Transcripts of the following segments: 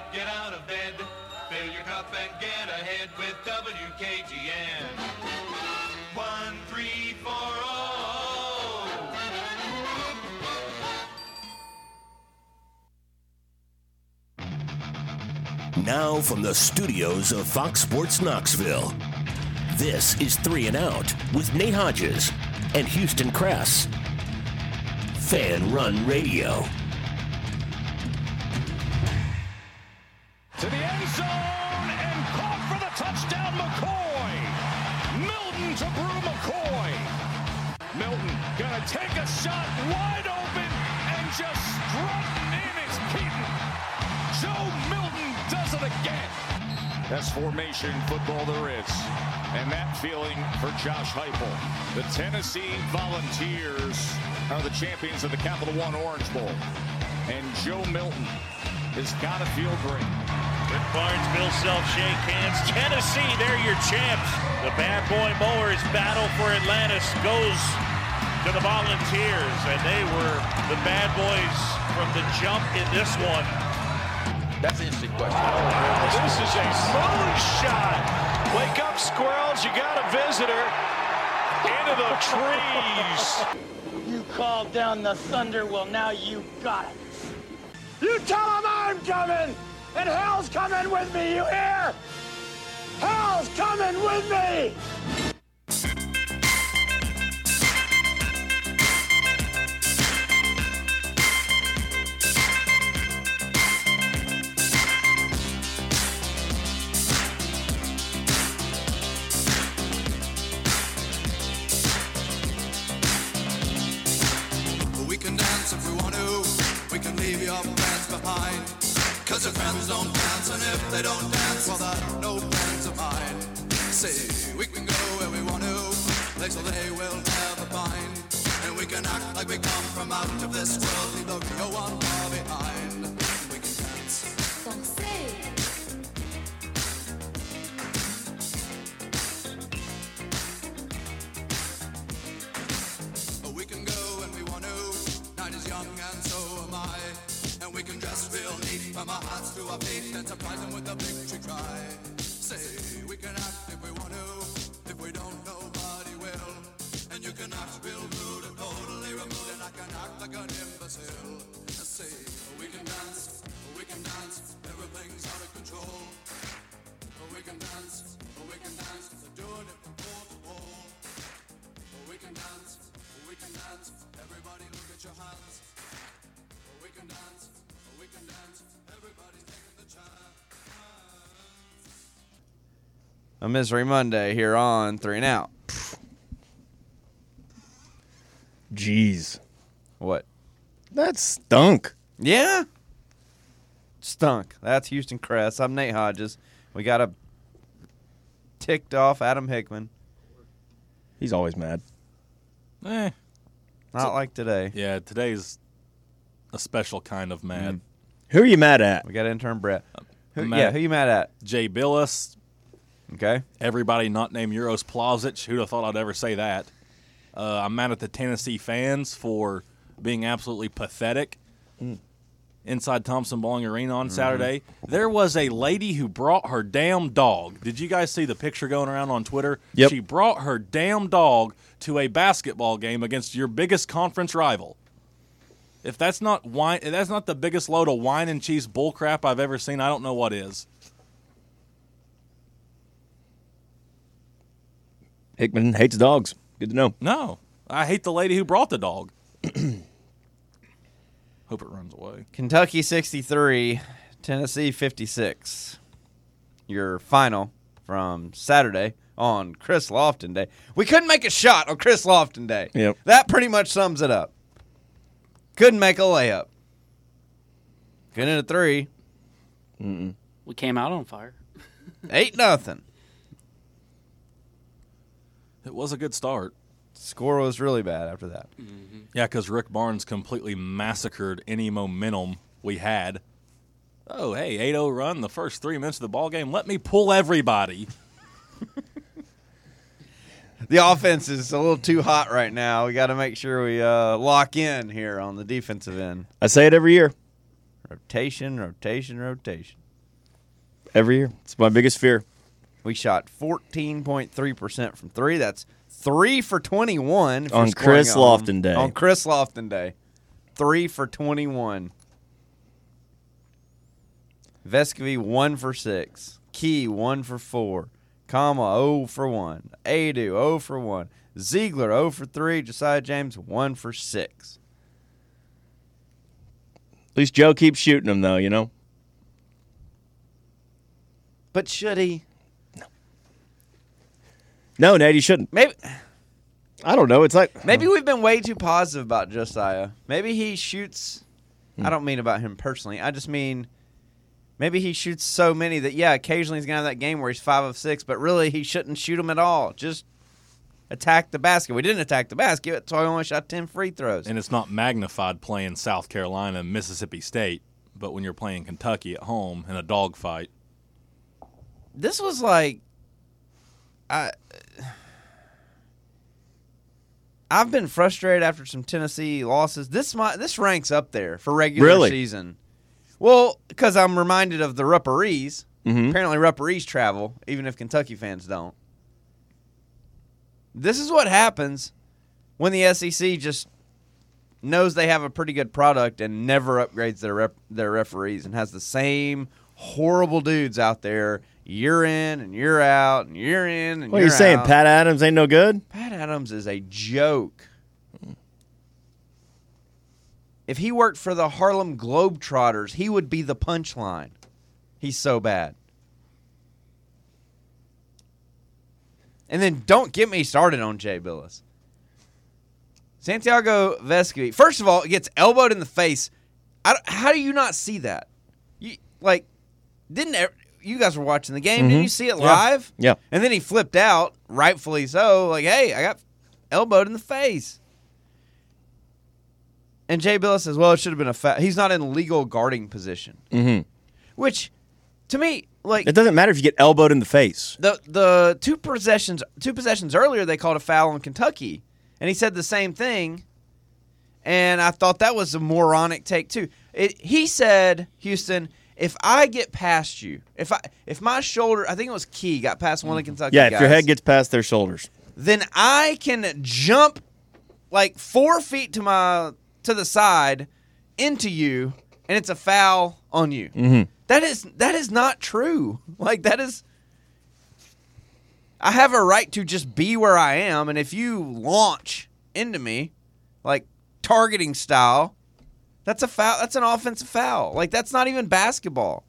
up, get out of bed. Fill your cup and get ahead with WKGN. One, three, four, oh. Now from the studios of Fox Sports Knoxville, this is Three and Out with Nate Hodges and Houston Cress. Fan Run Radio. Shot wide open and just strutting in is Keaton. Joe Milton does it again. Best formation football there is. And that feeling for Josh Heupel. The Tennessee Volunteers are the champions of the Capital One Orange Bowl. And Joe Milton has got to feel great. Rick Barnes, Bill Self shake hands. Tennessee, they're your champs. The bad boy mowers battle for Atlantis goes to the Volunteers, and they were the bad boys from the jump in this one. That's an interesting question. This is a smooth shot. Wake up, squirrels. You got a visitor into the trees. You called down the thunder, well, now you got it. You tell them I'm coming, and hell's coming with me, you hear? Hell's coming with me! Where they will never find. And we can act like we come from out of this world, dance, we can dance. Everybody look at your hands. We can dance, we can dance. Everybody's taking the chance. A Misery Monday here on Three and Out. Jeez. What? That stunk. Yeah. Stunk. That's Houston Cress. I'm Nate Hodges. We got a ticked off Adam Hickman. He's always mad. Eh, Not like today. yeah, today's a special kind of mad. Who are you mad at? We got intern Brett. Who, I'm mad yeah, at- who you mad at? Jay Bilas, Okay. everybody not named Euros Plavsic. Who'd have thought I'd ever say that? Uh, I'm mad at the Tennessee fans for being absolutely pathetic. Inside Thompson-Boling Arena on Saturday, there was a lady who brought her damn dog. Did you guys see the picture going around on Twitter? Yep. She brought her damn dog to a basketball game against your biggest conference rival. If that's not wine, if that's not the biggest load of wine and cheese bullcrap I've ever seen. I don't know what is. Hickman hates dogs. Good to know. No, I hate the lady who brought the dog. Hope it runs away. Kentucky 63, Tennessee 56. Your final from Saturday on Chris Lofton Day. We couldn't make a shot on Chris Lofton Day. Yep. That pretty much sums it up. Couldn't make a layup. Couldn't hit a three. We came out on fire. Eight nothing. It was a good start. Score was really bad after that. Mm-hmm. Yeah, because Rick Barnes completely massacred any momentum we had. Oh, hey, 8-0 run the first three minutes of the ball game. Let me pull everybody. The offense is a little too hot right now. We got to make sure we uh, lock in here on the defensive end. I say it every year. Rotation, rotation, rotation. Every year. It's my biggest fear. We shot 14.3% from three. That's three for 21 for On Chris at home. Lofton Day. On Chris Lofton Day. Three for 21. Vescovi, one for six. Key, one for four. Comma, 0 for one. Aidoo, 0 for one. Zeigler, 0 for three. Josiah James, one for six. At least Joe keeps shooting them, though, you know? But should he? No, Nate, he shouldn't. Maybe. I don't know. It's like Maybe we've been way too positive about Josiah. Maybe he shoots. I don't mean about him personally. I just mean maybe he shoots so many that yeah, occasionally he's gonna have that game where he's five of six, but really he shouldn't shoot them at all. Just attack the basket. We didn't attack the basket, so I only shot ten free throws. And it's not magnified playing South Carolina, Mississippi State, but when you're playing Kentucky at home in a dogfight, this was like I I've been frustrated after some Tennessee losses. This my this ranks up there for regular Really? season. Well, because I'm reminded of the Rupparees. Mhm. Apparently, Rupparees travel, even if Kentucky fans don't. This is what happens when the SEC just knows they have a pretty good product and never upgrades their rep, their referees and has the same horrible dudes out there year in and year out and year in and What are you saying? out. Pat Adams ain't no good? Pat Adams is a joke. If he worked for the Harlem Globetrotters, he would be the punchline. He's so bad. And then don't get me started on Jay Bilas. Santiago Vescovi. First of all, gets elbowed in the face. I how do you not see that? You like didn't you guys were watching the game? Didn't Mhm. you see it Yeah. live? Yeah. And then he flipped out, rightfully so. Like, hey, I got elbowed in the face. And Jay Bilas says, well, it should have been a foul. He's not in legal guarding position. Mm-hmm. Which, to me, like It doesn't matter if you get elbowed in the face. the the two possessions two possessions earlier they called a foul on Kentucky, and he said the same thing. And I thought that was a moronic take too. It, he said, Houston, if I get past you, if I if my shoulder, I think it was Key, got past one of Kentucky Yeah, if guys, your head gets past their shoulders. then I can jump like four feet to my to the side into you, and it's a foul on you. Mhm. That is that is not true. Like that is. I have a right to just be where I am, and if you launch into me, like targeting style, that's a foul. That's an offensive foul. Like that's not even basketball.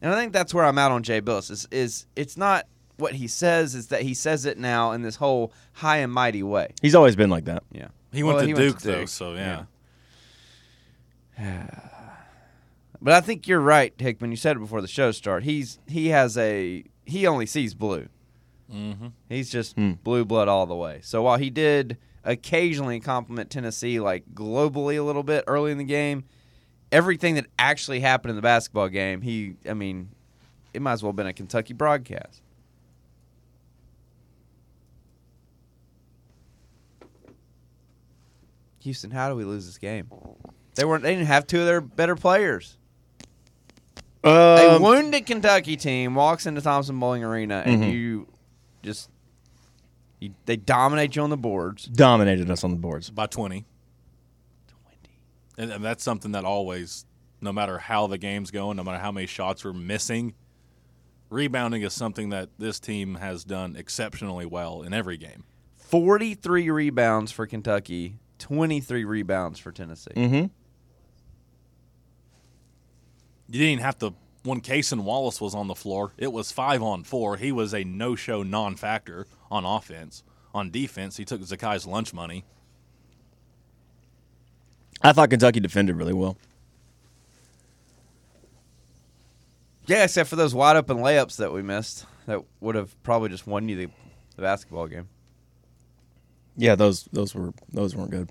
And I think that's where I'm out on Jay Bilas. Is is it's not what he says, is that he says it now in this whole high and mighty way. He's always been like that. Yeah. He went Well, to he Duke went to though, Duke. so yeah. yeah. But I think you're right, Hickman. You said it before the show started. He's he has a he only sees blue. Mm-hmm. He's just Hmm. blue blood all the way. So while he did occasionally compliment Tennessee like globally a little bit early in the game, everything that actually happened in the basketball game, he I mean, it might as well have been a Kentucky broadcast. Houston, how do we lose this game? They weren't. They didn't have two of their better players. a Um, wounded Kentucky team walks into Thompson-Boling Arena, and Mhm. you just you, they dominate you on the boards. dominated us on the boards. by 20. And, and that's something that always, no matter how the game's going, no matter how many shots we're missing, rebounding is something that this team has done exceptionally well in every game. Forty-three rebounds for Kentucky, twenty-three rebounds for Tennessee. Mm-hmm. You didn't even have to. When Cason Wallace was on the floor, it was five on four. He was a no-show, non-factor on offense. On defense, he took Zakai's lunch money. I thought Kentucky defended really well. Yeah, except for those wide open layups that we missed, that would have probably just won you the, the basketball game. Yeah, those those were those weren't good.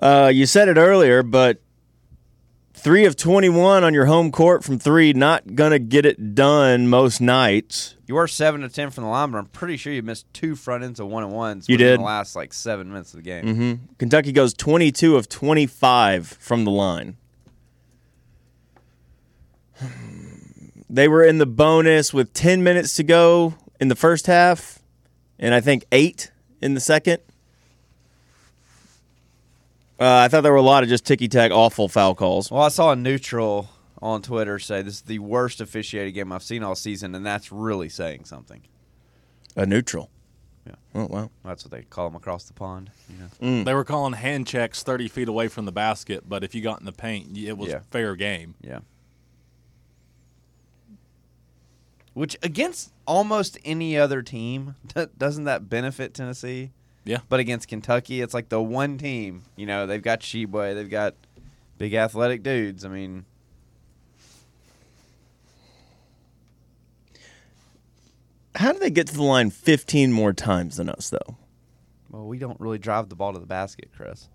Uh, you said it earlier, but Three of 21 on your home court from three. Not going to get it done most nights. You were seven to ten from the line, but I'm pretty sure you missed two front ends of one and ones. You did? the last like seven minutes of the game. hmm Kentucky goes 22 of 25 from the line. They were in the bonus with 10 minutes to go in the first half, and I think eight in the second. Uh, I thought there were a lot of just ticky tack awful foul calls. Well, I saw a neutral on Twitter say this is the worst officiated game I've seen all season, and that's really saying something. A neutral. Yeah. Oh wow. That's what they call them across the pond. You know? They were calling hand checks 30 feet away from the basket, but if you got in the paint, it was Yeah. fair game. Yeah. Which against almost any other team, doesn't that benefit Tennessee? Yeah. But against Kentucky, it's like the one team. You know, they've got Tshiebwe, they've got big athletic dudes. I mean, How do they get to the line 15 more times than us, though? well, we don't really drive the ball to the basket, Chris.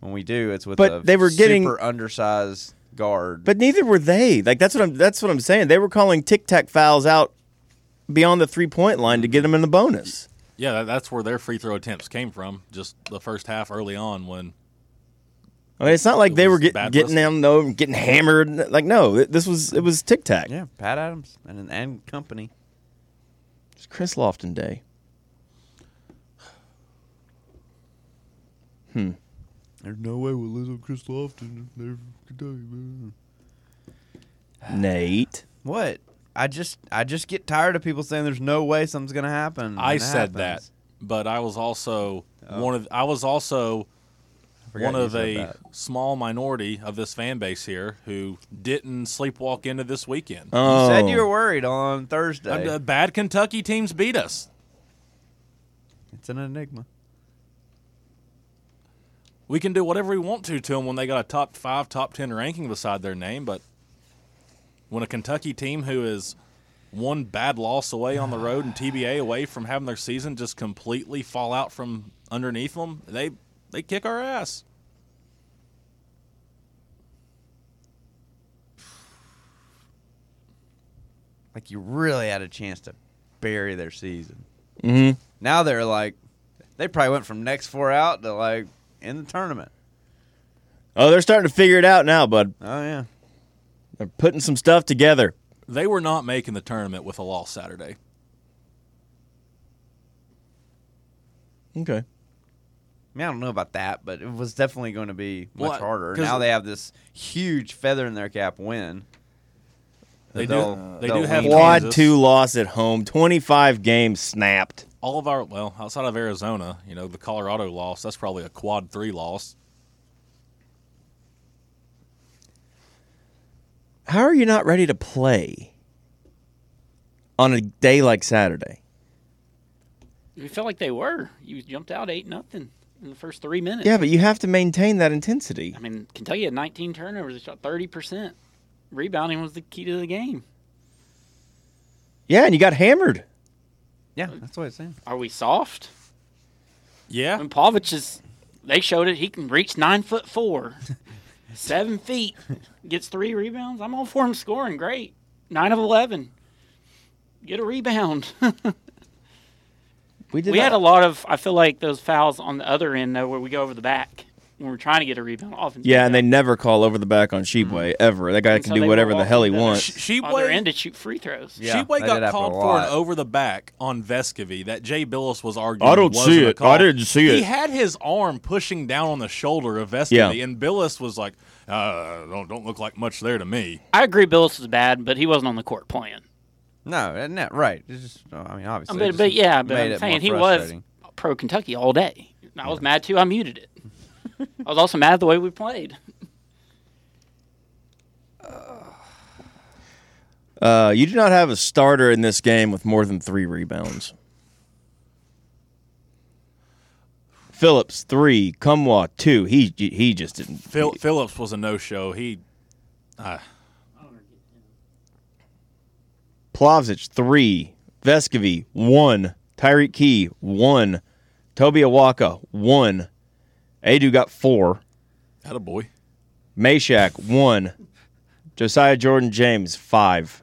When we do, it's with But a they were getting- super undersized guard. But neither were they. Like that's what I'm. That's what I'm saying. They were calling tic tac fouls out beyond the three point line to get them in the bonus. Yeah, that, that's where their free throw attempts came from. Just the first half early on when I mean, it's not like It they were get, getting listening. them though, getting hammered. Like no, this was it was tic tac. yeah, Pat Adams and and company. It's Chris Lofton day. Hmm. There's no way we'll lose on Chris Lofton. They're Kentucky. Nate. What? I just I just get tired of people saying there's no way something's gonna happen. I and it said that, but I was also Oh. one of I was also Forgot one of a that. small minority of this fan base here who didn't sleepwalk into this weekend. Oh, You said you were worried on Thursday. Uh, bad Kentucky teams beat us. it's an enigma. We can do whatever we want to to them when they got a top five, top ten ranking beside their name, but when a Kentucky team who is one bad loss away on the road and TBA away from having their season just completely fall out from underneath them, they they kick our ass. Like you really had a chance to bury their season. Mhm. Now they're like, they probably went from next four out to like in the tournament. Oh, they're starting to figure it out now, bud. Oh yeah. They're putting some stuff together. They were not making the tournament with a loss Saturday. Okay. I mean, I don't know about that, but it was definitely going to be much Well, harder. 'cause- Now they have this huge feather in their cap win. They do. They they'll do have lean Quad Kansas. two loss at home. Twenty five games snapped. All of our well, outside of Arizona, you know, the Colorado loss. That's probably a quad three loss. How are you not ready to play on a day like Saturday? We felt like they were. You jumped out eight nothing in the first three minutes. Yeah, but you have to maintain that intensity. I mean, can Kentucky had 19 turnovers. They shot 30 percent. Rebounding was the key to the game. Yeah, and you got hammered. Yeah, that's what it's saying. Are we soft? Yeah, And Povich is. They showed it. He can reach nine foot four, seven feet, gets three rebounds. I'm all for him scoring. Great, nine of eleven. Get a rebound. We did. we had a lot of. I feel like those fouls on the other end though, where we go over the back when we're trying to get a rebound. Offense. Yeah, and they never call over the back on Tshiebwe ever. That guy And can so do whatever the hell he wants. Sh- on end to shoot free throws. Yeah, Tshiebwe they got did happen a called for an over the back on Vescovi that Jay Bilas was arguing. I don't wasn't see a it. I didn't see it. He had his arm pushing down on the shoulder of Vescovi, Yeah. and Bilas was like, uh, "Don't don't look like much there to me." I agree. Bilas was bad, but he wasn't on the court playing. No, uh, no, right. It's just, I mean, obviously. but, but yeah, but I'm saying he was pro Kentucky all day. I was mad too. I muted it. I was also mad at the way we played. Uh, you do not have a starter in this game with more than three rebounds. Phillips three, Nkamhoua two. He he just didn't. Phil, Phillips was a no show. He Plavsic three, Vescovi one, Tyreke Key one, Tobe Awaka one, Aidoo got four. had a boy. Mashack, one. Josiah Jordan James, five.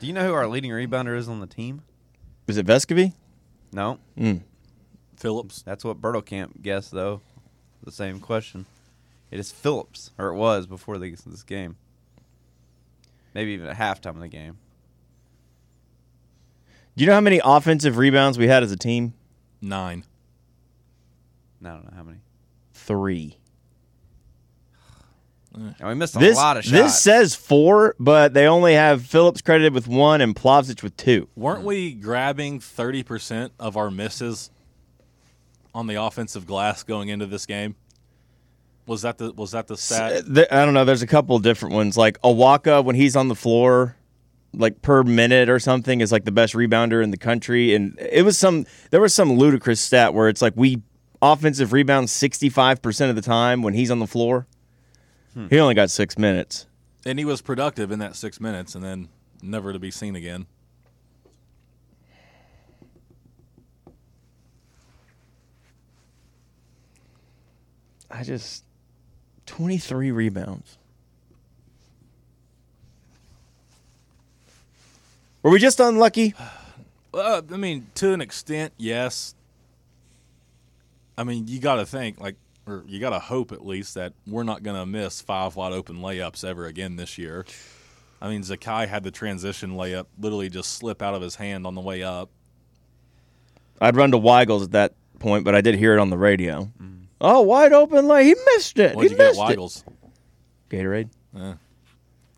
Do you know who our leading rebounder is on the team? Is it Vescovi? No. Mm. Phillips. That's what Bertelkamp guessed, though. The same question. It is Phillips, or it was before this, this game. Maybe even at halftime of the game. Do you know how many offensive rebounds we had as a team? Nine. I don't know how many. Three. And we missed a This, lot of shots. this says four, but they only have Phillips credited with one and Plavsic with two. Weren't we grabbing 30% of our misses on the offensive glass going into this game? Was that the was that the stat? I don't know. There's a couple different ones. Like Awaka, when he's on the floor, like per minute or something, is like the best rebounder in the country. And it was some. There was some ludicrous stat where it's like we offensive rebound 65 percent of the time when he's on the floor. Hmm. He only got six minutes. And he was productive in that six minutes, and then never to be seen again. I just 23 rebounds. Were we just unlucky? Well, I mean, to an extent, yes. I mean, you got to think like, or you got to hope at least that we're not going to miss five wide open layups ever again this year. I mean, Zakai had the transition layup literally just slip out of his hand on the way up. I'd run to Weigel's at that point, but I did hear it on the radio. Mm. Oh, wide open lay. He missed it. What'd he you get, missed it. Gatorade. Yeah.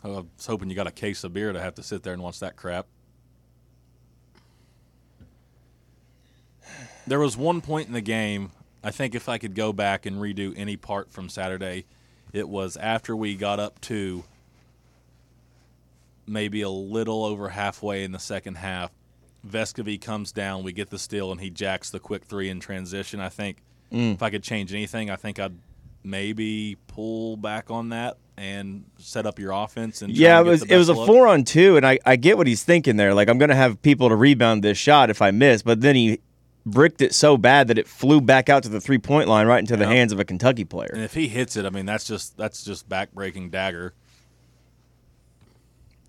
I was hoping you got a case of beer to have to sit there and watch that crap. There was one point in the game, I think if I could go back and redo any part from Saturday, it was after we got up to maybe a little over halfway in the second half. Vescovi comes down, we get the steal, and he jacks the quick three in transition. I think Mm. if I could change anything, I think I'd maybe pull back on that and set up your offense. And Yeah, it was it was a look. four on two, and I, I get what he's thinking there. Like I'm gonna have people to rebound this shot if I miss, but then he bricked it so bad that it flew back out to the three point line right into the hands of a Kentucky player. And if he hits it, I mean that's just that's just back breaking dagger.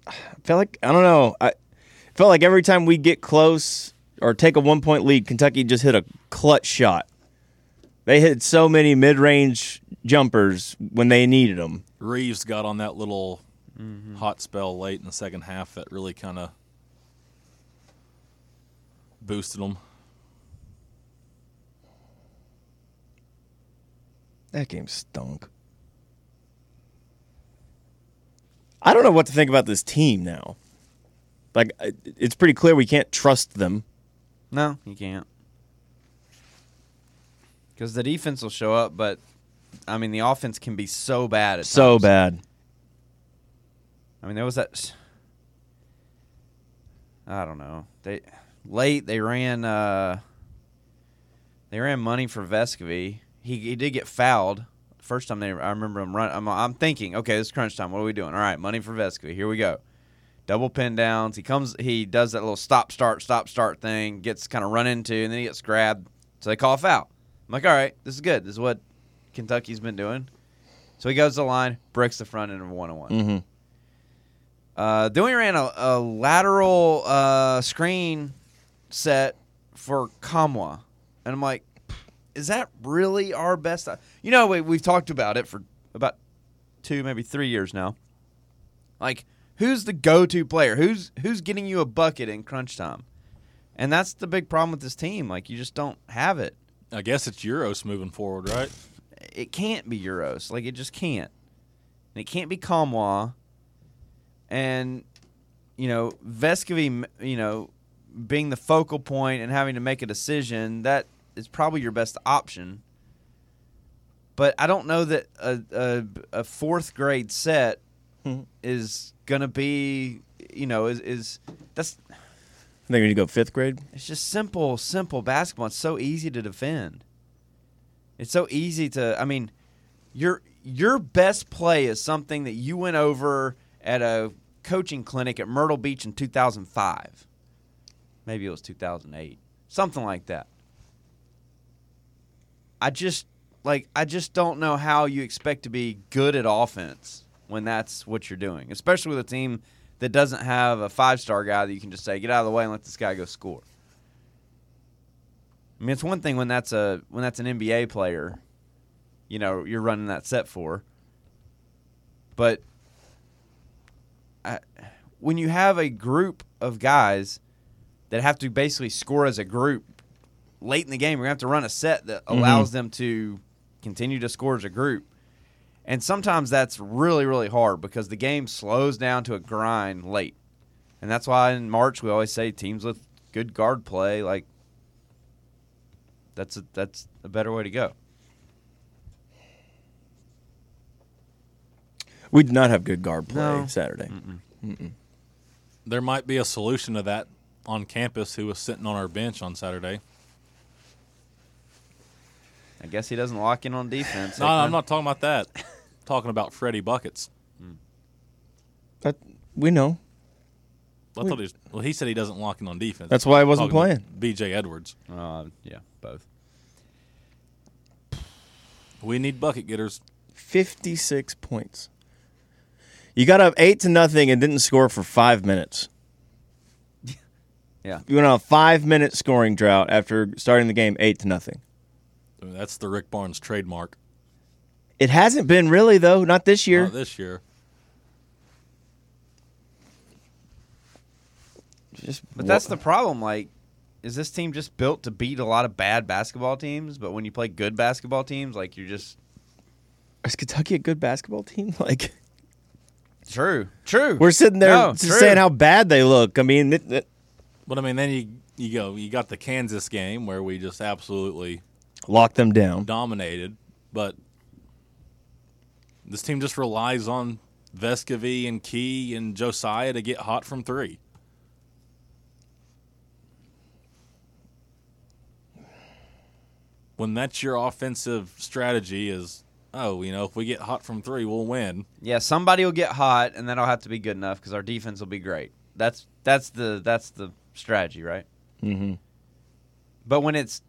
I felt like I don't know. I felt like every time we get close or take a one point lead, Kentucky just hit a clutch shot. They hit so many mid range jumpers when they needed them. Reeves got on that little mm-hmm. hot spell late in the second half that really kind of boosted them. That game stunk. I don't know what to think about this team now. Like it's pretty clear we can't trust them. No, you can't. Because the defense will show up, but I mean the offense can be so bad. At So times. bad. I mean there was that. I don't know. They late they ran. uh They ran money for Vescovi. He he did get fouled. First time they, I remember him run. I'm, I'm thinking, okay, this is crunch time. What are we doing? All right, money for Vescovi. Here we go. Double pin downs. He comes. He does that little stop start stop start thing. Gets kind of run into, and then he gets grabbed. So they call a foul. I'm like, all right, this is good. This is what Kentucky's been doing. So he goes to the line, breaks the front end of one on one. Uh, then we ran a, a lateral uh, screen set for Nkamhoua, and I'm like, is that really our best? You know, we, we've talked about it for about two, maybe three years now. Like, who's the go-to player? Who's who's getting you a bucket in crunch time? And that's the big problem with this team. Like, you just don't have it. I guess it's Euros moving forward, right? It can't be Euros. Like, it just can't. And it can't be Nkamhoua. And, you know, Vescovi, you know, being the focal point and having to make a decision, that is probably your best option. But I don't know that a, a, a fourth grade set hmm. is going to be, you know, is, is that's I think we need to go fifth grade. it's just simple, simple basketball. It's so easy to defend. It's so easy to. I mean, your your best play is something that you went over at a coaching clinic at Myrtle Beach in 2005. Maybe it was 2008, something like that. I just like I just don't know how you expect to be good at offense when that's what you're doing, especially with a team that doesn't have a five star guy that you can just say get out of the way and let this guy go score. I mean, it's one thing when that's a when that's an NBA player, you know, you're running that set for. But I, when you have a group of guys that have to basically score as a group late in the game, you're gonna have to run a set that mm-hmm. allows them to continue to score as a group. And sometimes that's really, really hard because the game slows down to a grind late. And that's why in March we always say teams with good guard play, like that's a, that's a better way to go. We did not have good guard play No. Saturday. There might be a solution to that on campus who was sitting on our bench on Saturday. I guess he doesn't lock in on defense. No, I'm not talking about that. I'm talking about Freddie Buckets. Hmm. That we know. I thought he was, well, he said he doesn't lock in on defense. That's why he wasn't Talking about B.J. Edwards. Uh, yeah, both. We need bucket getters. 56 points. You got up 8 to nothing and didn't score for 5 minutes. Yeah. You went on a 5-minute scoring drought after starting the game 8 to nothing. I mean, that's the Rick Barnes trademark. It hasn't been really though, not this year. Not this year. Just But that's the problem. Like, is this team just built to beat a lot of bad basketball teams? But when you play good basketball teams, like you're just Is Kentucky a good basketball team? Like true, true. we're sitting there No, just true. saying how bad they look. I mean, it, it- But I mean, then you you go you got the Kansas game where we just absolutely locked them down. dominated, but this team just relies on Vescovi and Key and Josiah to get hot from three. When that's your offensive strategy is, oh, you know, if we get hot from three, we'll win. yeah, somebody will get hot, and that'll have to be good enough because our defense will be great. That's that's the that's the strategy, right? Mm-hmm. But when it's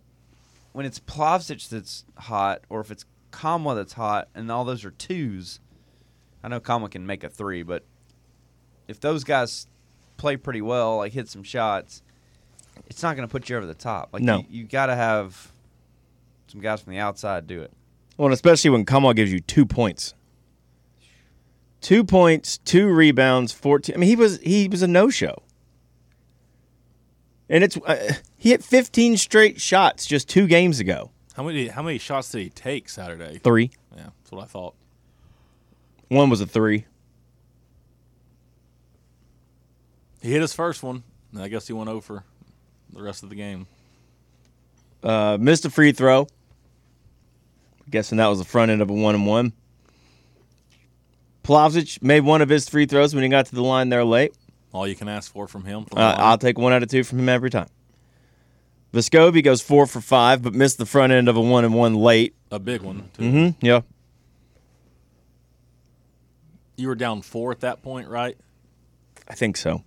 when it's Plavsic that's hot, or if it's Nkamhoua that's hot, and all those are twos, I know Nkamhoua can make a three, but if those guys play pretty well, like hit some shots, it's not going to put you over the top. Like No. you, you got to have some guys from the outside do it. Well, and especially when Kamal gives you two points. Two points, two rebounds, fourteen. I mean, he was he was a no show, and it's uh, he hit fifteen straight shots just two games ago. How many how many shots did he take Saturday? Three. Yeah, that's what I thought. One was a three. He hit his first one. and I guess he went over the rest of the game. Uh, missed a free throw. Guessing that was the front end of a one and one. Plavsic made one of his free throws when he got to the line there late. All you can ask for from him. From Uh. I'll take one out of two from him every time. Vescovi goes four for five, but missed the front end of a one and one late. a big one. Too. Mm-hmm. Yeah. You were down four at that point, right? I think so.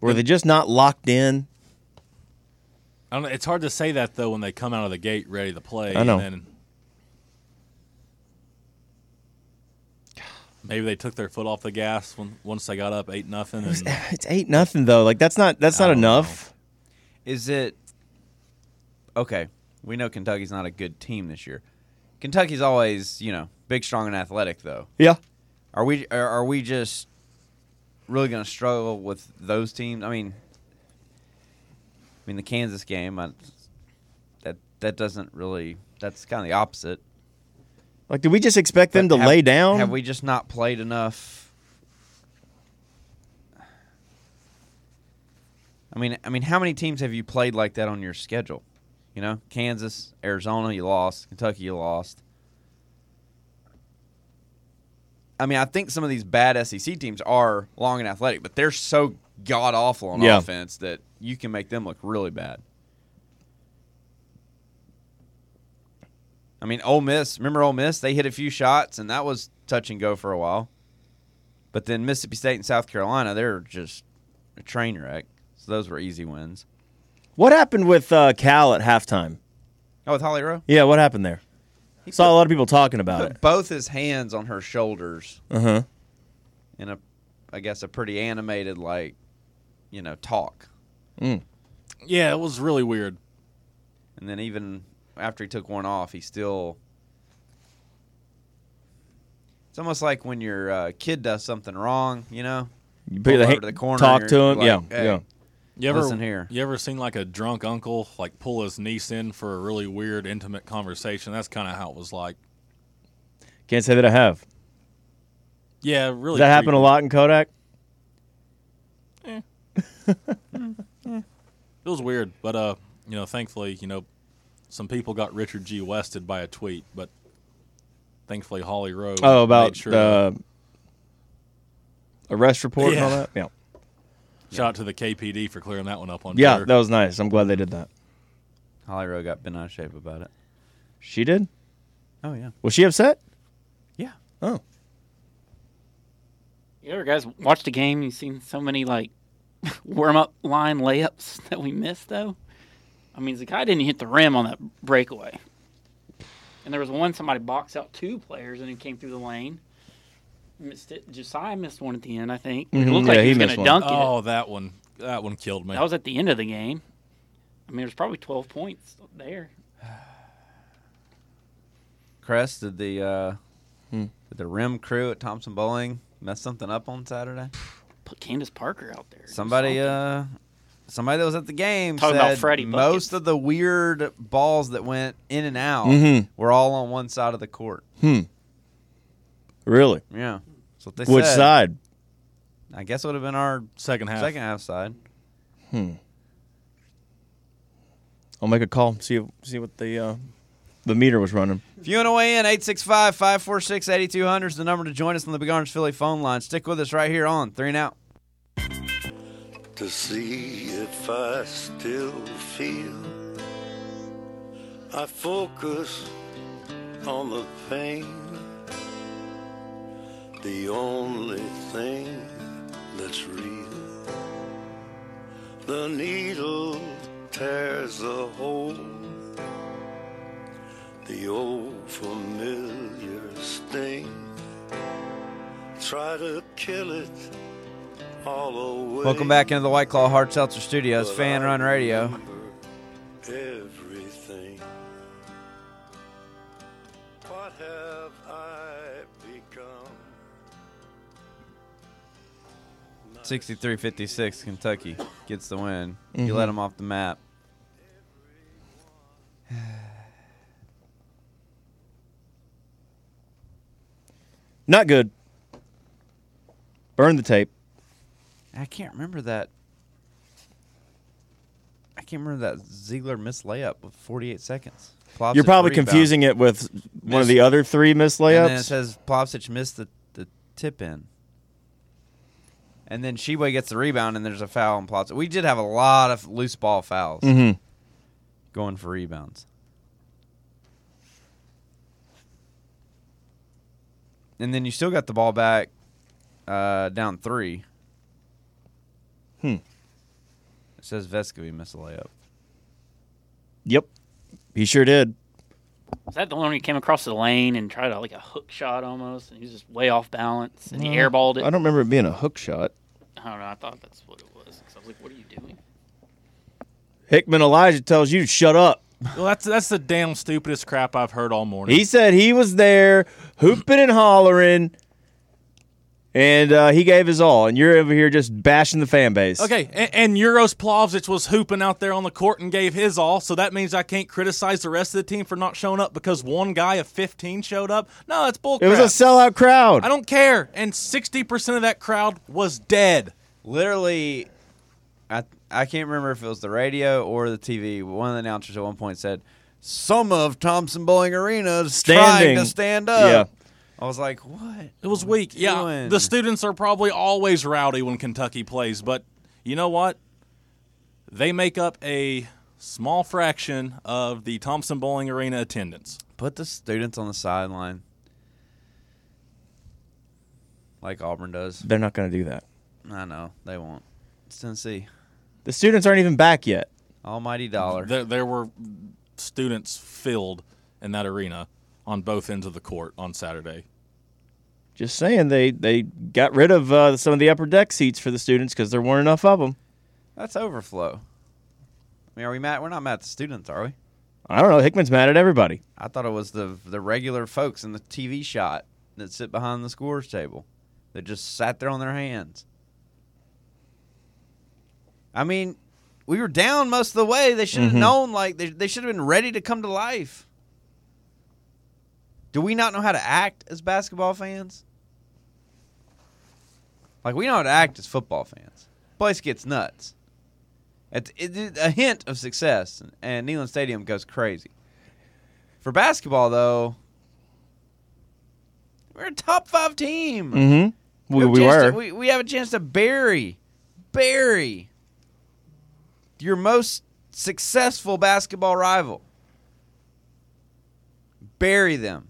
Were they just not locked in? I don't know. It's hard to say that though when they come out of the gate ready to play. I know. And then maybe they took their foot off the gas when once they got up eight nothing. And It's eight nothing though. Like that's not that's I not don't enough. Is it okay? We know Kentucky's not a good team this year. Kentucky's always, you know, big, strong, and athletic, though. Yeah. Are we? Are, are we just really going to struggle with those teams? I mean, I mean the Kansas game. I, that that doesn't really. That's kind of the opposite. Like, did we just expect them But to have- lay down? Have we just not played enough? I mean, I mean, how many teams have you played like that on your schedule? You know, Kansas, Arizona, you lost. Kentucky, you lost. I mean, I think some of these bad SEC teams are long and athletic, but they're so god awful on Yeah. offense that you can make them look really bad. I mean, Ole Miss. Remember Ole Miss? They hit a few shots, and that was touch and go for a while. But then Mississippi State and South Carolina, they're just a train wreck. So those were easy wins. What happened with uh, Cal at halftime? Oh, with Holly Rowe? Yeah, what happened there? He Saw a lot of people talking about Put it. both his hands on her shoulders Uh huh. in a, I guess, a pretty animated, like, you know, talk. Mm. Yeah, it was really weird. And then even after he took one off, he still. It's almost like when your uh, kid does something wrong, you know. You Pull put the over ha- to the corner, talk to him. like, yeah, "Hey, yeah. You ever Listen here. You ever seen like a drunk uncle like pull his niece in for a really weird, intimate conversation? That's kind of how it was like. Can't say that I have. Yeah, really. Does that happen a lot in Kodak? It was weird, but uh, you know, thankfully, you know, some people got Richard G. Wested by a tweet, but thankfully Holly Rowe. Oh, about made sure the arrest report and all that. Yeah, to- shout out to the KPD for clearing that one up on yeah, Twitter. that was nice. I'm glad they did that. Holly Rowe got bent out of shape about it. She did. Oh yeah. Was she upset? Yeah. Oh, You ever guys watched the game? You've seen so many like warm up line layups that we missed though. I mean, the guy didn't hit the rim on that breakaway, and there was one somebody boxed out two players and he came through the lane. Missed it. Josiah missed one at the end, I think. It Mhm, looked like yeah, he he was going to one. dunk it. Oh, that one. That one killed me. That was at the end of the game. I mean, there's probably 12 points there. Cress, did the uh, Hmm. did the rim crew at Thompson-Boling mess something up on Saturday? Put Candace Parker out there. Somebody, uh, somebody that was at the game Talking said about Freddie most of the weird balls that went in and out Mhm. were all on one side of the court. hmm. Really? Yeah, that's what they Which said. side? I guess it would have been our second half. second half side. Hmm. I'll make a call. See see what the uh, the meter was running. If you want to weigh in, 865 546 8200 is the number to join us on the Big Orange Philly phone line. Stick with us right here on Three and Out. to see if I still feel. I focus on the pain, the only thing that's real. The needle tears a hole, the old familiar sting. Try to kill it all away. Welcome back into the White Claw Hard Seltzer Studios, Fan Run Radio. everything. What have I become? 63 56, Kentucky gets the win. You Mhm. let them off the map. Not good. Burn the tape. I can't remember that. I can't remember that Zeigler missed layup with 48 seconds. Plavsic You're probably rebound. confusing it with one of the other three missed And then it layups. says Plavsic missed the, the tip in. And then Tshiebwe gets the rebound, and there's a foul on Plavsic. We did have a lot of loose ball fouls Mhm. going for rebounds. And then you still got the ball back uh, down three. Hmm. It says Vescovi missed a layup. Yep. He sure did. Was that the one where he came across the lane and tried a, like a hook shot almost, and he was just way off balance, and he airballed it? I don't remember it being a hook shot. I don't know. I thought that's what it was. 'cause I was like, "What are you doing?" Hickman Elijah tells you to shut up. Well, that's that's the damn stupidest crap I've heard all morning. He said he was there hooping and hollering, and uh, he gave his all. And you're over here just bashing the fan base. Okay, and, and Euros Plavsic was hooping out there on the court and gave his all, so that means I can't criticize the rest of the team for not showing up because one guy of 15 showed up? No, that's bullcrap. It was a sellout crowd. I don't care. And 60% of that crowd was dead. Literally, I I can't remember if it was the radio or the TV. but One of the announcers at one point said, "Some of Thompson-Boling Arena is trying to stand up." Yeah. I was like, "What?" It was weak. Yeah, doing? the students are probably always rowdy when Kentucky plays, but you know what? They make up a small fraction of the Thompson-Boling Arena attendance. Put the students on the sideline, like Auburn does. They're not going to do that. I know they won't. It's Tennessee. The students aren't even back yet. Almighty dollar. There, there were students filled in that arena on both ends of the court on Saturday. Just saying, they they got rid of uh, some of the upper deck seats for the students because there weren't enough of them. That's overflow. I mean, are we mad? We're not mad at the students, are we? I don't know. Hickman's mad at everybody. I thought it was the the regular folks in the TV shot that sit behind the scores table that just sat there on their hands. I mean, we were down most of the way. They should have Mhm. known, like, they, they should have been ready to come to life. Do we not know how to act as basketball fans? Like, we know how to act as football fans. Place gets nuts. It's, it's a hint of success, and Neyland Stadium goes crazy. For basketball, though, we're a top five team. Mm-hmm. We, we chance were. to- we, we have a chance to bury, bury your most successful basketball rival. Bury them.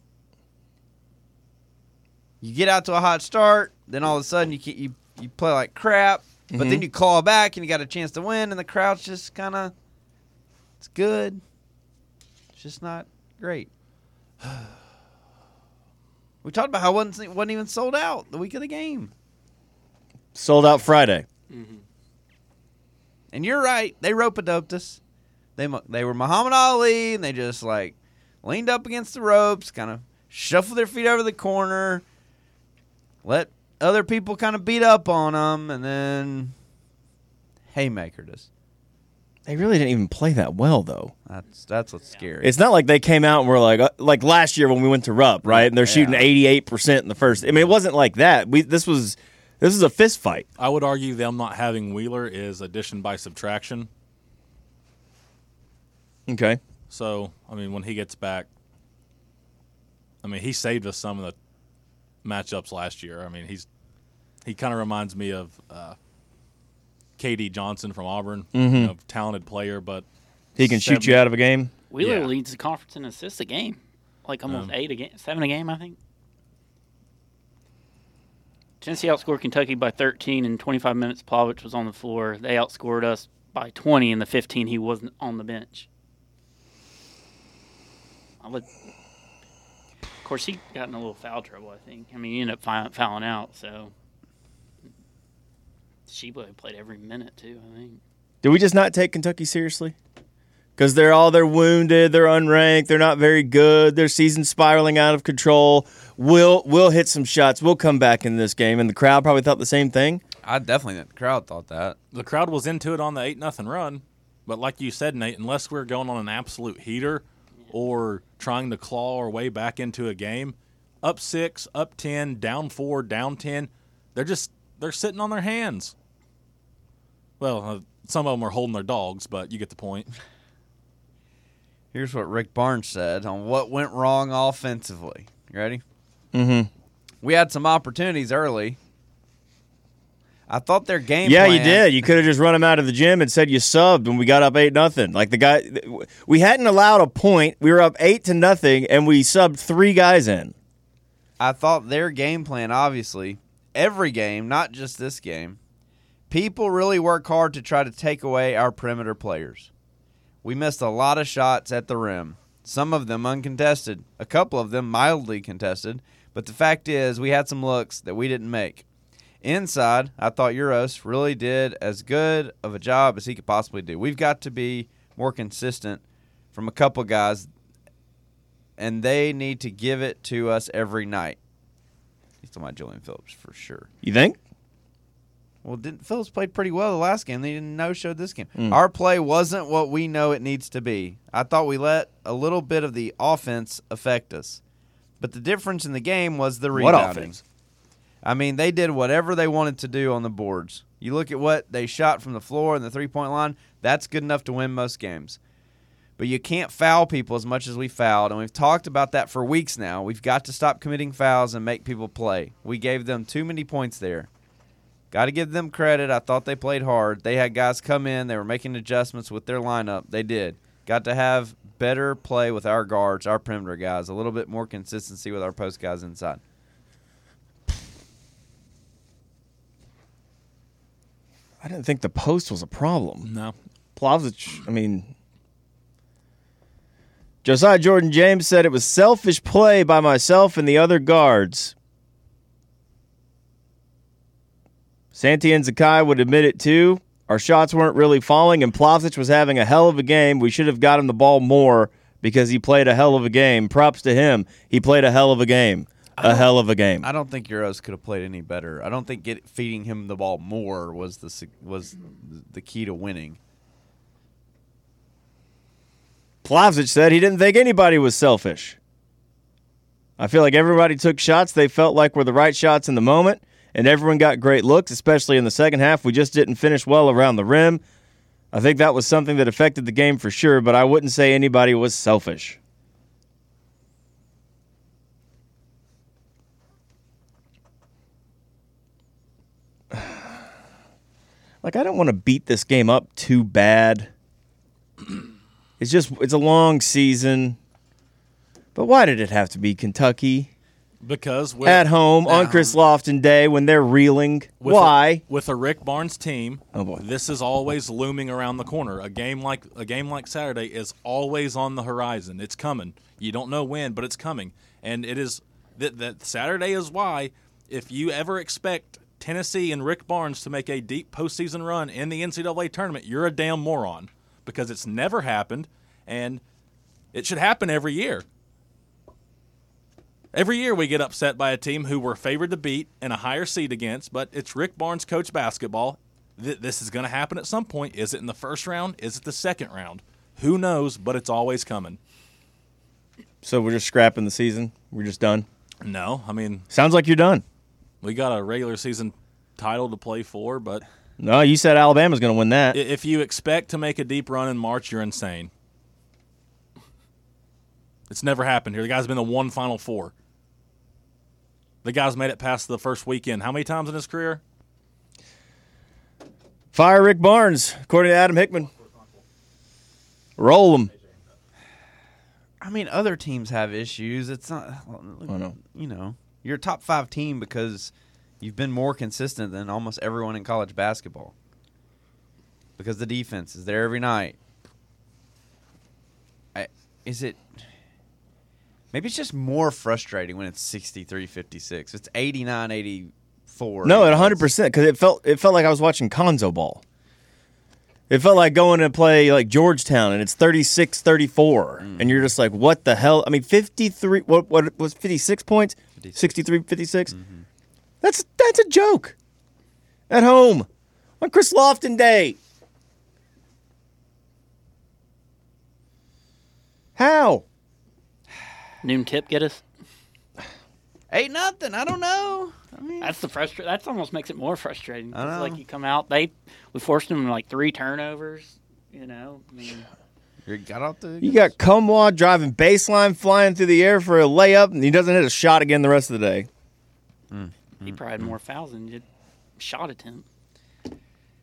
You get out to a hot start, then all of a sudden you you you play like crap, but then Mhm. you claw back and you got a chance to win, and the crowd's just kind of it's good. It's just not great. We talked about how it wasn't, wasn't even sold out the week of the game. Sold out Friday. And you're right. They rope a doped us. They they were Muhammad Ali, and they just like leaned up against the ropes, kind of shuffled their feet over the corner, let other people kind of beat up on them, and then haymakered us. They really didn't even play that well, though. That's that's what's scary. It's not like they came out and were like, uh, like last year when we went to Rupp, right? And they're shooting eighty eight percent in the first. I mean, it wasn't like that. We this was this is a fist fight. I would argue them not having Wheeler is addition by subtraction. Okay. So, I mean, when he gets back, I mean, he saved us some of the matchups last year. I mean, he's he kind of reminds me of uh, KD Johnson from Auburn, you Mhm. know, talented player, but He can shoot you out of a game. Wheeler Yeah. leads the conference in assists a game, like almost Um, eight a game, seven a game, I think. Tennessee outscored Kentucky by 13 in 25 minutes. Plavsic was on the floor. They outscored us by 20 in the 15 he wasn't on the bench. Would, of course, he got in a little foul trouble. I think. I mean, he ended up fouling out. So Tshiebwe played every minute too. I think. Did we just not take Kentucky seriously? Because they're all they're wounded, they're unranked, they're not very good, their season's spiraling out of control. We'll we'll hit some shots. We'll come back in this game, and the crowd probably thought the same thing. I definitely think the crowd thought that. the crowd was into it on the eight nothing run. But like you said, Nate, unless we're going on an absolute heater or trying to claw our way back into a game, up six, up ten, down four, down ten, they're just they're sitting on their hands. Well, uh, some of them are holding their dogs, but you get the point. Here's what Rick Barnes said on what went wrong offensively. You ready? Mm-hmm. We had some opportunities early. I thought their game. Yeah, plan, you did. You could have just run them out of the gym and said you subbed when we got up eight nothing. Like the guy, we hadn't allowed a point. We were up eight to nothing, and we subbed three guys in. I thought their game plan, obviously, every game, not just this game, people really work hard to try to take away our perimeter players. We missed a lot of shots at the rim, some of them uncontested, a couple of them mildly contested, but the fact is, we had some looks that we didn't make. Inside, I thought Uros really did as good of a job as he could possibly do. We've got to be more consistent from a couple guys, and they need to give it to us every night. He's talking about Julian Phillips for sure. You think? Well, didn't Phillips played pretty well the last game? They didn't no show this game. Mm. Our play wasn't what we know it needs to be. I thought we let a little bit of the offense affect us, but the difference in the game was the What rebounding. offense? I mean, they did whatever they wanted to do on the boards. You look at what they shot from the floor and the three point line, that's good enough to win most games. But you can't foul people as much as we fouled, and we've talked about that for weeks now. We've got to stop committing fouls and make people play. We gave them too many points there. Got to give them credit. I thought they played hard. They had guys come in, they were making adjustments with their lineup. They did. Got to have better play with our guards, our perimeter guys, a little bit more consistency with our post guys inside. I didn't think the post was a problem. No, Plavsic, I mean, Josiah Jordan James said it was selfish play by myself and the other guards. Santi and Zakai would admit it too. Our shots weren't really falling, and Plavsic was having a hell of a game. We should have got him the ball more because he played a hell of a game. Props to him. He played a hell of a game. A hell of a game. I don't think Uros could have played any better. I don't think get, feeding him the ball more was the was the key to winning. Plavsic said he didn't think anybody was selfish. I feel like everybody took shots they felt like were the right shots in the moment, and everyone got great looks, especially in the second half. We just didn't finish well around the rim. I think that was something that affected the game for sure, but I wouldn't say anybody was selfish. Like, I don't want to beat this game up too bad. It's just, it's a long season. But why did it have to be Kentucky? Because At home on Chris Lofton Day when they're reeling. with why? A, with a Rick Barnes team, Oh, boy. this is always looming around the corner. A game like a game like Saturday is always on the horizon. It's coming. You don't know when, but it's coming. And it is that that Saturday is why if you ever expect Tennessee and Rick Barnes to make a deep postseason run in the NCAA tournament, you're a damn moron because it's never happened and it should happen every year. Every year we get upset by a team who we're favored to beat and a higher seed against, but it's Rick Barnes coach basketball. Th- this is going to happen at some point. Is it in the first round? Is it the second round? Who knows, but it's always coming. So we're just scrapping the season? We're just done? No, I mean, Sounds like you're done. we got a regular season title to play for, but No, you said Alabama's going to win that. if you expect to make a deep run in March, you're insane. It's never happened here. The guy's been the one Final Four. The guy's made it past the first weekend. How many times in his career? Fire Rick Barnes, according to Adam Hickman. Roll him. I mean, other teams have issues. It's not. I know. You know, you're a top five team because you've been more consistent than almost everyone in college basketball. Because the defense is there every night. I, is it? Maybe it's just more frustrating when it's 63-56. It's 89-84. No, at 100% because it felt it felt like I was watching Cuonzo ball. It felt like going to play like Georgetown and it's 36-34 mm. and you're just like what the hell? I mean 53 what what was 56 points? 63 56. Mm-hmm. That's that's a joke. At home on Chris Lofton Day. How? Noon tip get us. Ain't nothing. I don't know. I mean, That's the frustrat. That's almost makes it more frustrating. I It's like know. you come out, they we forced them like three turnovers. You know, I mean, you got off the. You got Nkamhoua driving baseline flying through the air for a layup and he doesn't hit a shot again the rest of the day. Mm-hmm. he probably had more fouls than did shot attempt.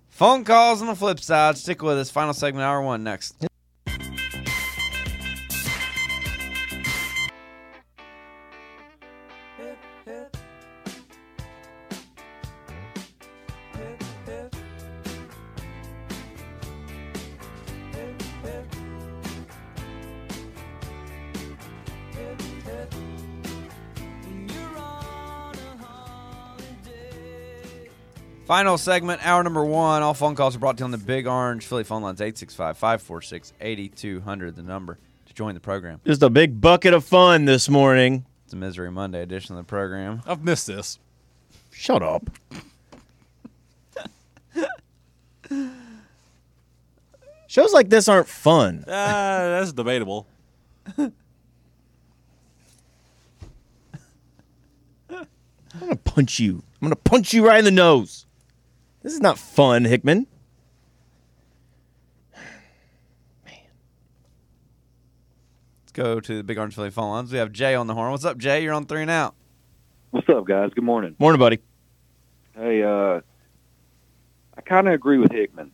Phone calls on the flip side. Stick with us. Final segment, hour one next. Final segment, hour number one. All phone calls are brought to you on the Big Orange Philly phone lines 865 546 8200, the number to join the program. Just a big bucket of fun this morning. It's a Misery Monday edition of the program. I've missed this. Shut up. Shows like this aren't fun. Uh, that's debatable. I'm gonna punch you. I'm gonna punch you right in the nose. This is not fun, Hickman. Let's go to the Big Orange Philly phone lines. We have Jay on the horn. What's up, Jay? You're on three and out. What's up, guys? Good morning. Morning, buddy. Hey, uh, I kind of agree with Hickman.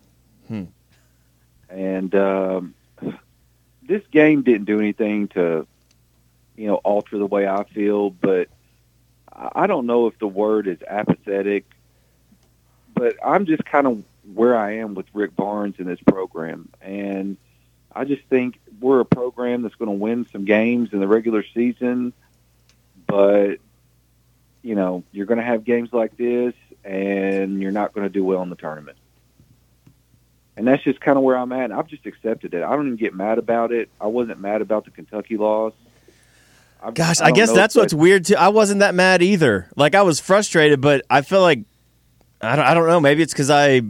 Hmm. And um, this game didn't do anything to, you know, alter the way I feel. But I I don't know if the word is apathetic. But I'm just kind of where I am with Rick Barnes in this program, and I just think we're a program that's going to win some games in the regular season, but you know you're going to have games like this, and you're not going to do well in the tournament. And that's just kind of where I'm at. I've just accepted it. I don't even get mad about it. I wasn't mad about the Kentucky loss. Gosh, I I, guess that's what's weird too. I wasn't that mad either. Like I was frustrated, but I feel like I don't. I don't know. Maybe it's because I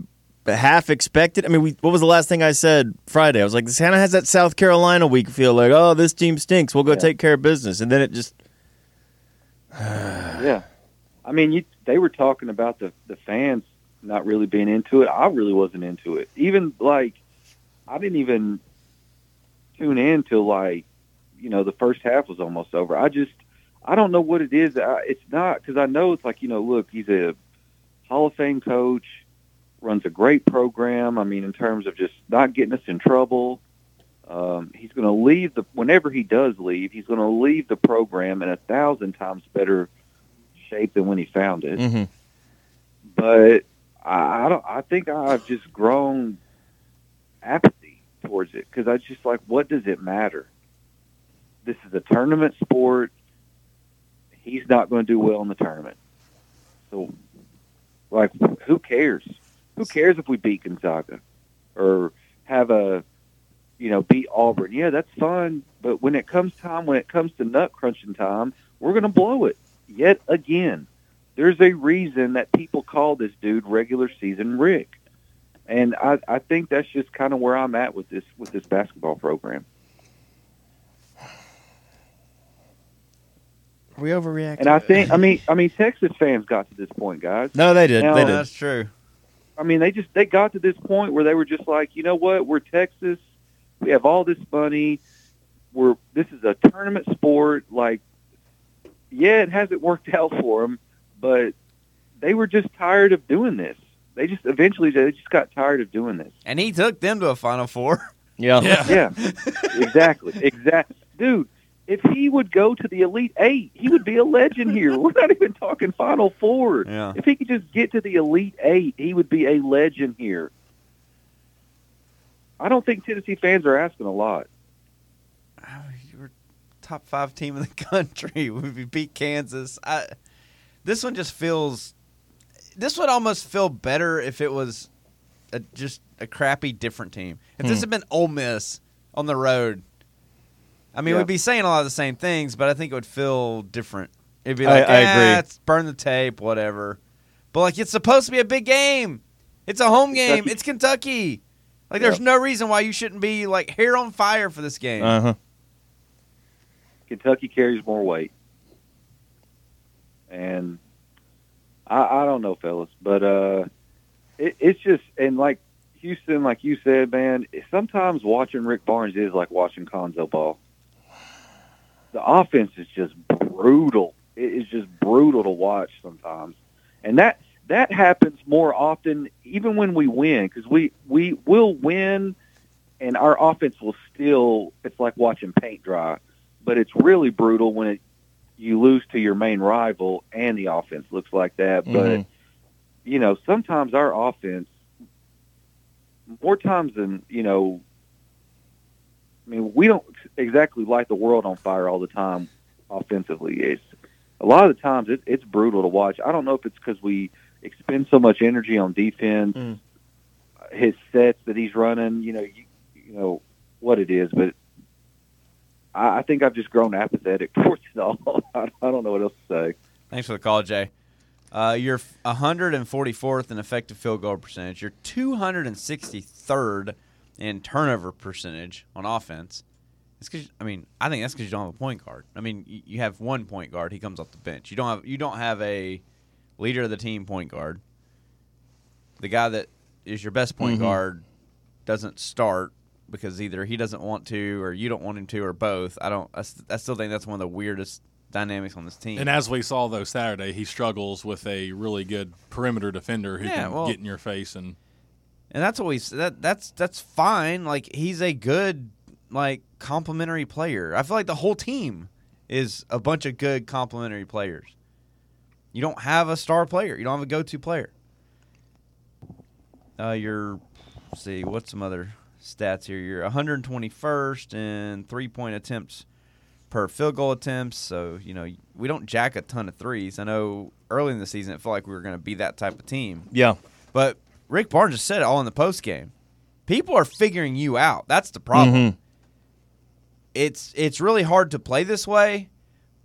half expected. I mean, we, what was the last thing I said Friday? I was like, Santa has that South Carolina week feel. Like, oh, this team stinks. We'll go take care of business, and then it just. yeah. I mean, you, they were talking about the the fans not really being into it. I really wasn't into it. Even like, I didn't even tune in till like, you know, the first half was almost over. I just, I don't know what it is. I, it's not because I know it's like, you know, look, he's a Hall of Fame coach, runs a great program. I mean, in terms of just not getting us in trouble. Um, he's going to leave the whenever he does leave, he's going to leave the program in a thousand times better shape than when he found it. Mm-hmm. But I, I don't. I think I've just grown apathy towards it because I just like, what does it matter? This is a tournament sport. He's not going to do well in the tournament. So, like, who cares? Who cares if we beat Gonzaga or have a, you know, beat Auburn? Yeah, that's fun. But when it comes time, when it comes to nut crunching time, we're going to blow it yet again. There's a reason that people call this dude regular season Rick, and I, I think that's just kind of where I'm at with this with this basketball program. We overreacted. And I think, I mean, I mean, Texas fans got to this point, guys. No, they did. Now- they did. That's true. I mean, they just they got to this point where they were just like, you know what? We're Texas. We have all this money. We're this is a tournament sport. Like, yeah, it hasn't worked out for them, but they were just tired of doing this. They just eventually they just got tired of doing this. And he took them to a Final Four. Yeah. Yeah, exactly, exactly, dude. If he would go to the Elite Eight, he would be a legend here. We're not even talking Final Four. Yeah. If he could just get to the Elite Eight, he would be a legend here. I don't think Tennessee fans are asking a lot. You were top five team in the country. We beat Kansas. I, this one just feels. This would almost feel better if it was a, just a crappy different team. If this Hmm. had been Ole Miss on the road, I mean, Yeah. we'd be saying a lot of the same things, but I think it would feel different. It'd be like, I "Ah, agree. it's burn the tape, whatever. But like, it's supposed to be a big game. It's a home game. Kentucky. It's Kentucky. Like, there's Yep. no reason why you shouldn't be like hair on fire for this game. Uh huh. Kentucky carries more weight, and I, I don't know, fellas, but uh, it, it's just and like Houston, like you said, man. Sometimes watching Rick Barnes is like watching Cuonzo ball. The offense is just brutal. It is just brutal to watch sometimes, and that that happens more often, even when we win, because we we will win, and our offense will still. It's like watching paint dry but it's really brutal when it you lose to your main rival and the offense looks like that. But Mhm. you know, sometimes our offense, more times than you know, mean, we don't exactly light the world on fire all the time offensively. It's a lot of the times it, it's brutal to watch. I don't know if it's because we expend so much energy on defense, Mm. his sets that he's running. You know, you, you know what it is, but I, I think I've just grown apathetic towards it all. I, I don't know what else to say. Thanks for the call, Jay. Uh, you're 144th in effective field goal percentage. You're 263rd in turnover percentage on offense. It's because I mean I think that's because you don't have a point guard. I mean you, you have one point guard. He comes off the bench. You don't have you don't have a leader of the team point guard. The guy that is your best point Mhm. guard doesn't start because either he doesn't want to or you don't want him to or both. I don't. I, I still think that's one of the weirdest dynamics on this team. And as we saw though Saturday, he struggles with a really good perimeter defender who Yeah, can well- get in your face and And that's always that that's that's fine. Like he's a good like complimentary player. I feel like the whole team is a bunch of good complimentary players. You don't have a star player. You don't have a go-to player. uh, you're let's see what's some other stats here. You're 121st in three point attempts per field goal attempts. So you know we don't jack a ton of threes. I know early in the season it felt like we were going to be that type of team. Yeah. But Rick Barnes just said it all in the post game. People are figuring you out. That's the problem. Mhm. It's it's really hard to play this way,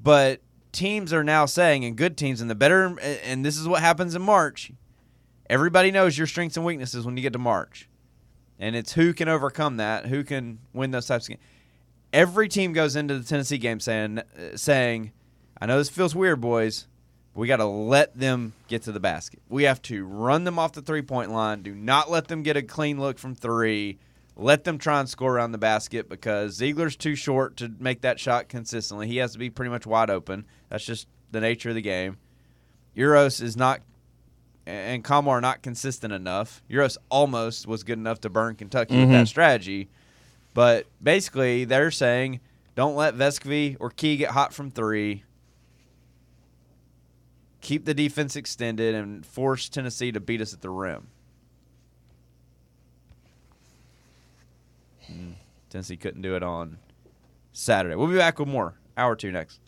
but teams are now saying, and good teams, and the better, and this is what happens in March. Everybody knows your strengths and weaknesses when you get to March, and it's who can overcome that, who can win those types of games. Every team goes into the Tennessee game saying, saying, "I know this feels weird, boys, we got to let them get to the basket. We have to run them off the three point line. Do not let them get a clean look from three. Let them try and score around the basket because Zeigler's too short to make that shot consistently. He has to be pretty much wide open. That's just the nature of the game. Uros is not, and Kamar are not consistent enough. Uros almost was good enough to burn Kentucky with that Mhm. strategy. But basically, they're saying don't let Vescovi or Key get hot from three. Keep the defense extended and force Tennessee to beat us at the rim. Mm, Tennessee couldn't do it on Saturday. We'll be back with more. Hour two next.